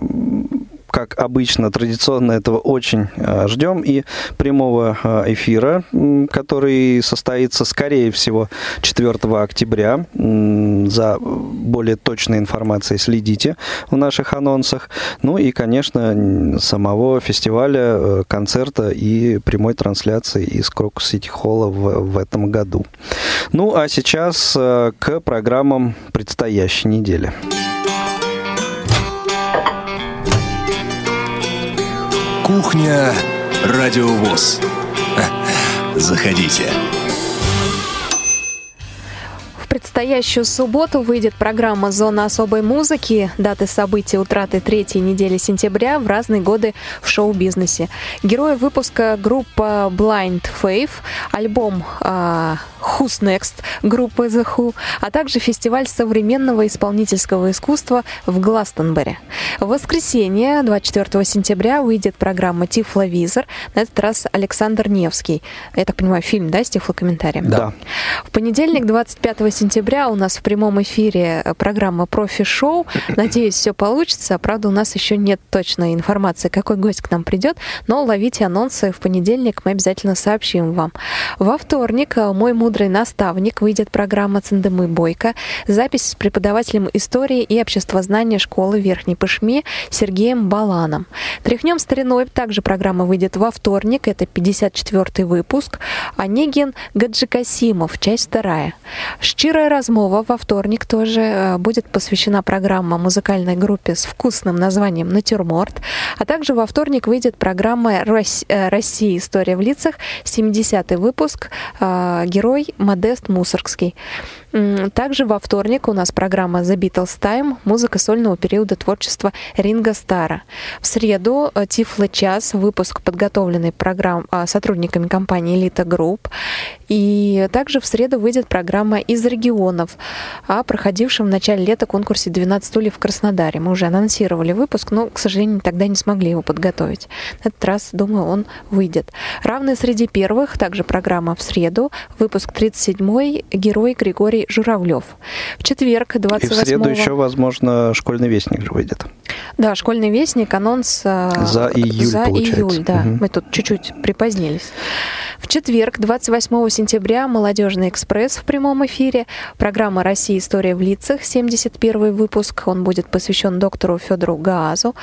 как обычно, традиционно этого очень э, ждем. И прямого э, эфира, который состоится, скорее всего, 4 октября. За более точной информацией следите в наших анонсах. Ну и, конечно, самого фестиваля, э, концерта и прямой трансляции из Крокус Сити Холла в, в этом году. Ну, а сейчас э, к программам предстоящей недели. Кухня Радиовоз. Заходите. Предстоящую субботу выйдет программа «Зона особой музыки». Даты событий утраты третьей недели сентября в разные годы в шоу-бизнесе. Герои выпуска группа Blind Faith, альбом а, Who's Next группы The Who, а также фестиваль современного исполнительского искусства в Гластонберри. В воскресенье, 24 сентября, выйдет программа «Тифловизор». На этот раз Александр Невский. Я так понимаю, фильм, да, с тифлокомментарием? Да. В понедельник, 25 сентября, у нас в прямом эфире э, программа «Профи-шоу». Надеюсь, все получится. Правда, у нас еще нет точной информации, какой гость к нам придет, но ловите анонсы в понедельник, мы обязательно сообщим вам. Во вторник э, «Мой мудрый наставник» выйдет программа «Цендемы Бойко». Запись с преподавателем истории и обществознания школы Верхней Пышме Сергеем Баланом. «Тряхнем стариной» также программа выйдет во вторник, это 54-й выпуск. Онегин Гаджикасимов, часть вторая. «Щирая размова» во вторник тоже э, будет посвящена программа музыкальной группе с вкусным названием «Натюрморт». А также во вторник выйдет программа «Рос- э, «Россия. История в лицах», 70-й выпуск, э, герой Модест Мусоргский. Также во вторник у нас программа The Beatles Time, музыка сольного периода творчества Ринга Стара. В среду э, Тифло час, выпуск, подготовленный программ, а, сотрудниками компании Элита Групп. И также в среду выйдет программа «Из регионов» о проходившем в начале лета конкурсе «12 стульев» в Краснодаре. Мы уже анонсировали выпуск, но, к сожалению, тогда не смогли его подготовить. На этот раз, думаю, он выйдет. «Равные среди первых» также программа в среду. Выпуск 37-й «Герой Григорий Журавлев». В четверг, 28 И в среду еще, возможно, «Школьный вестник» же выйдет. Да, «Школьный вестник», анонс э, за июль, за получается. июль, да. Угу. Мы тут чуть-чуть припозднились. В четверг, 28 сентября, «Молодежный экспресс» в прямом эфире. Программа «Россия. История в лицах», 71 выпуск. Он будет посвящен доктору Федору Гаазу.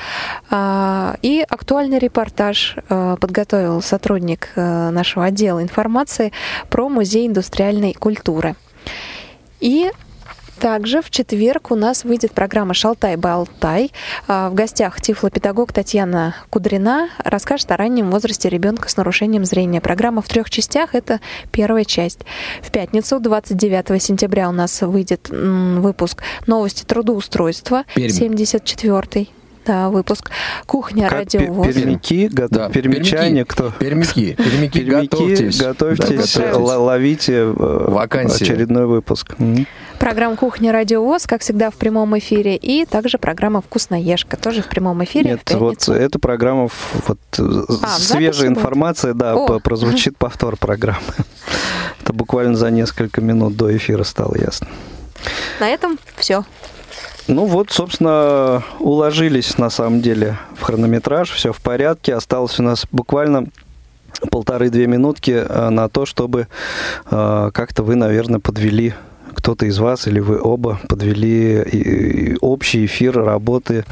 А, и актуальный репортаж э, подготовил сотрудник э, нашего отдела информации про Музей индустриальной культуры. И также в четверг у нас выйдет программа «Шалтай-Болтай». А, в гостях тифлопедагог Татьяна Кудрина расскажет о раннем возрасте ребенка с нарушением зрения. Программа в трех частях, это первая часть. В пятницу, 29 сентября, у нас выйдет выпуск «Новости трудоустройства», 74-й да, выпуск «Кухня как радиовоз». Пермяки, го... да. пермячане, кто? Пермяки, пермяки, пермяки готовьтесь. Готовьтесь, да, готовьтесь. ловите Вакансии. очередной выпуск. Программа «Кухня радиовоз», как всегда, в прямом эфире. И также программа «Вкусноежка», тоже в прямом эфире. Нет, вот эта программа, вот а, свежая информация, да, О. прозвучит повтор программы. Это буквально за несколько минут до эфира стало ясно. На этом все. Ну вот, собственно, уложились на самом деле в хронометраж, все в порядке. Осталось у нас буквально полторы-две минутки э, на то, чтобы э, как-то вы, наверное, подвели кто-то из вас или вы оба подвели общий эфир работы,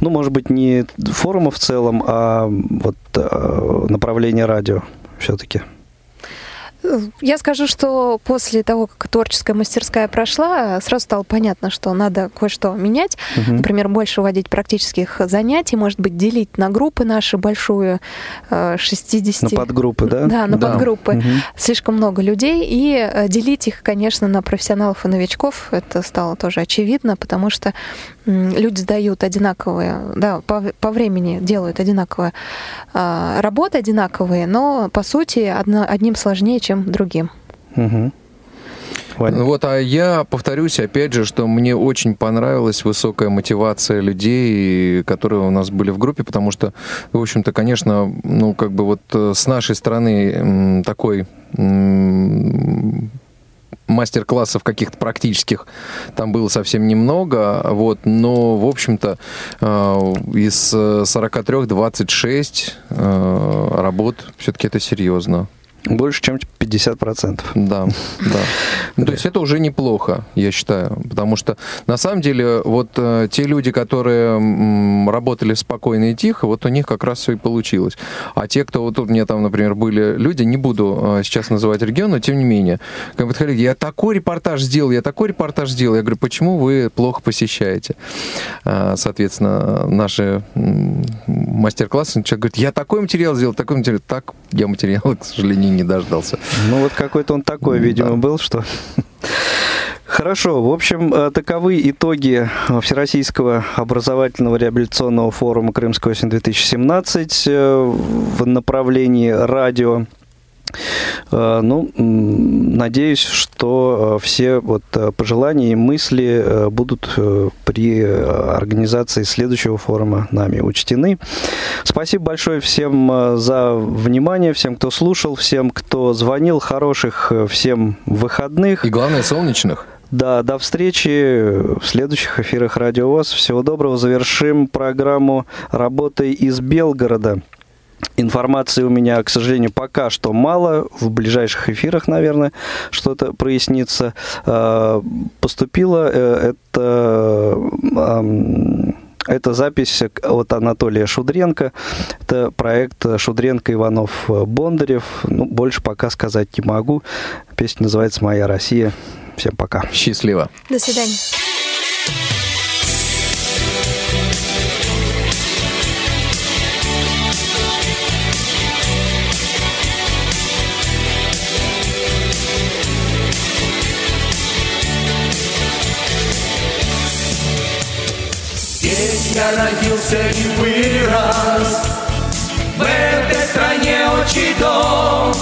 ну, может быть, не форума в целом, а вот э, направление радио все-таки. Я скажу, что после того, как творческая мастерская прошла, сразу стало понятно, что надо кое-что менять. Угу. Например, больше вводить практических занятий, может быть, делить на группы наши большую, 60... На подгруппы, да? Да, на да. подгруппы. Угу. Слишком много людей. И э, делить их, конечно, на профессионалов и новичков. Это стало тоже очевидно, потому что люди сдают одинаковые, да, по, по времени делают одинаковые а, работы, одинаковые, но, по сути, одно, одним сложнее, чем чем другим. Угу. Ваня. Вот, а я повторюсь, опять же, что мне очень понравилась высокая мотивация людей, которые у нас были в группе, потому что, в общем-то, конечно, ну, как бы вот э, с нашей стороны такой мастер-классов каких-то практических там было совсем немного, вот, но, в общем-то, э, из 43 26 э, работ все-таки это серьезно. Больше, чем 50%. Да, да. Ну, то есть это уже неплохо, я считаю. Потому что, на самом деле, вот э, те люди, которые м, работали спокойно и тихо, вот у них как раз все и получилось. А те, кто вот тут мне там, например, были люди, не буду э, сейчас называть регион, но тем не менее, как подходили, я такой репортаж сделал, я такой репортаж сделал. Я говорю, почему вы плохо посещаете? Э, соответственно, наши мастер-классы, человек говорит, я такой материал сделал, такой материал. Так я материала, к сожалению, не дождался. Ну вот какой-то он такой, видимо, был, что... Хорошо. В общем, э, таковы итоги Всероссийского образовательного реабилитационного форума «Крымская осень-2017» э, в направлении радио. Э, ну, надеюсь, что э, все вот э, пожелания и мысли будут при организации следующего форума нами учтены. Спасибо большое всем за внимание, всем, кто слушал, всем, кто звонил. Хороших всем выходных. И главное, солнечных. Да, до встречи в следующих эфирах Радио ВОЗ. Всего доброго. Завершим программу работой из Белгорода. Информации у меня, к сожалению, пока что мало. В ближайших эфирах, наверное, что-то прояснится. А, поступила э, это это запись от Анатолия Шудренко. Это проект Шудренко, Иванов, Бондарев. Ну, больше пока сказать не могу. Песня называется «Моя Россия». Всем пока. Счастливо. До свидания. Я родился и вырос. В этой стране отчий дом.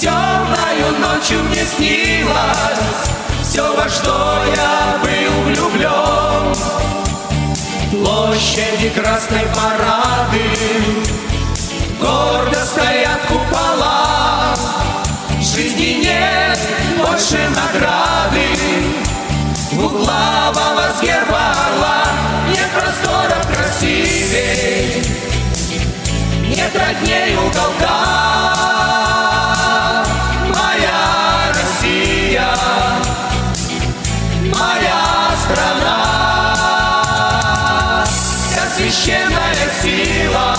Темный ночью мне снилось Все, во что я был влюблен Площади Красной Парады Гордо стоят купола Жизни нет больше награды. В углового с герба орла простора красивей. Нет родней уголка Моя Россия. Моя страна. Вся священная сила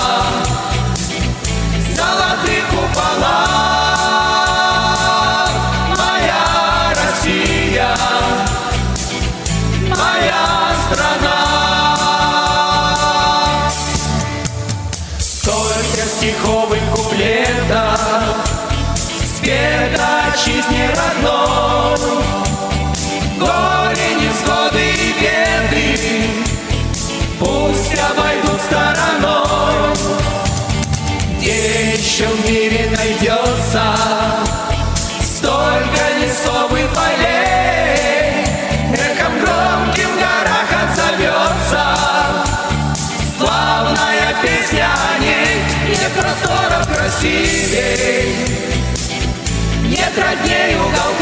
Нет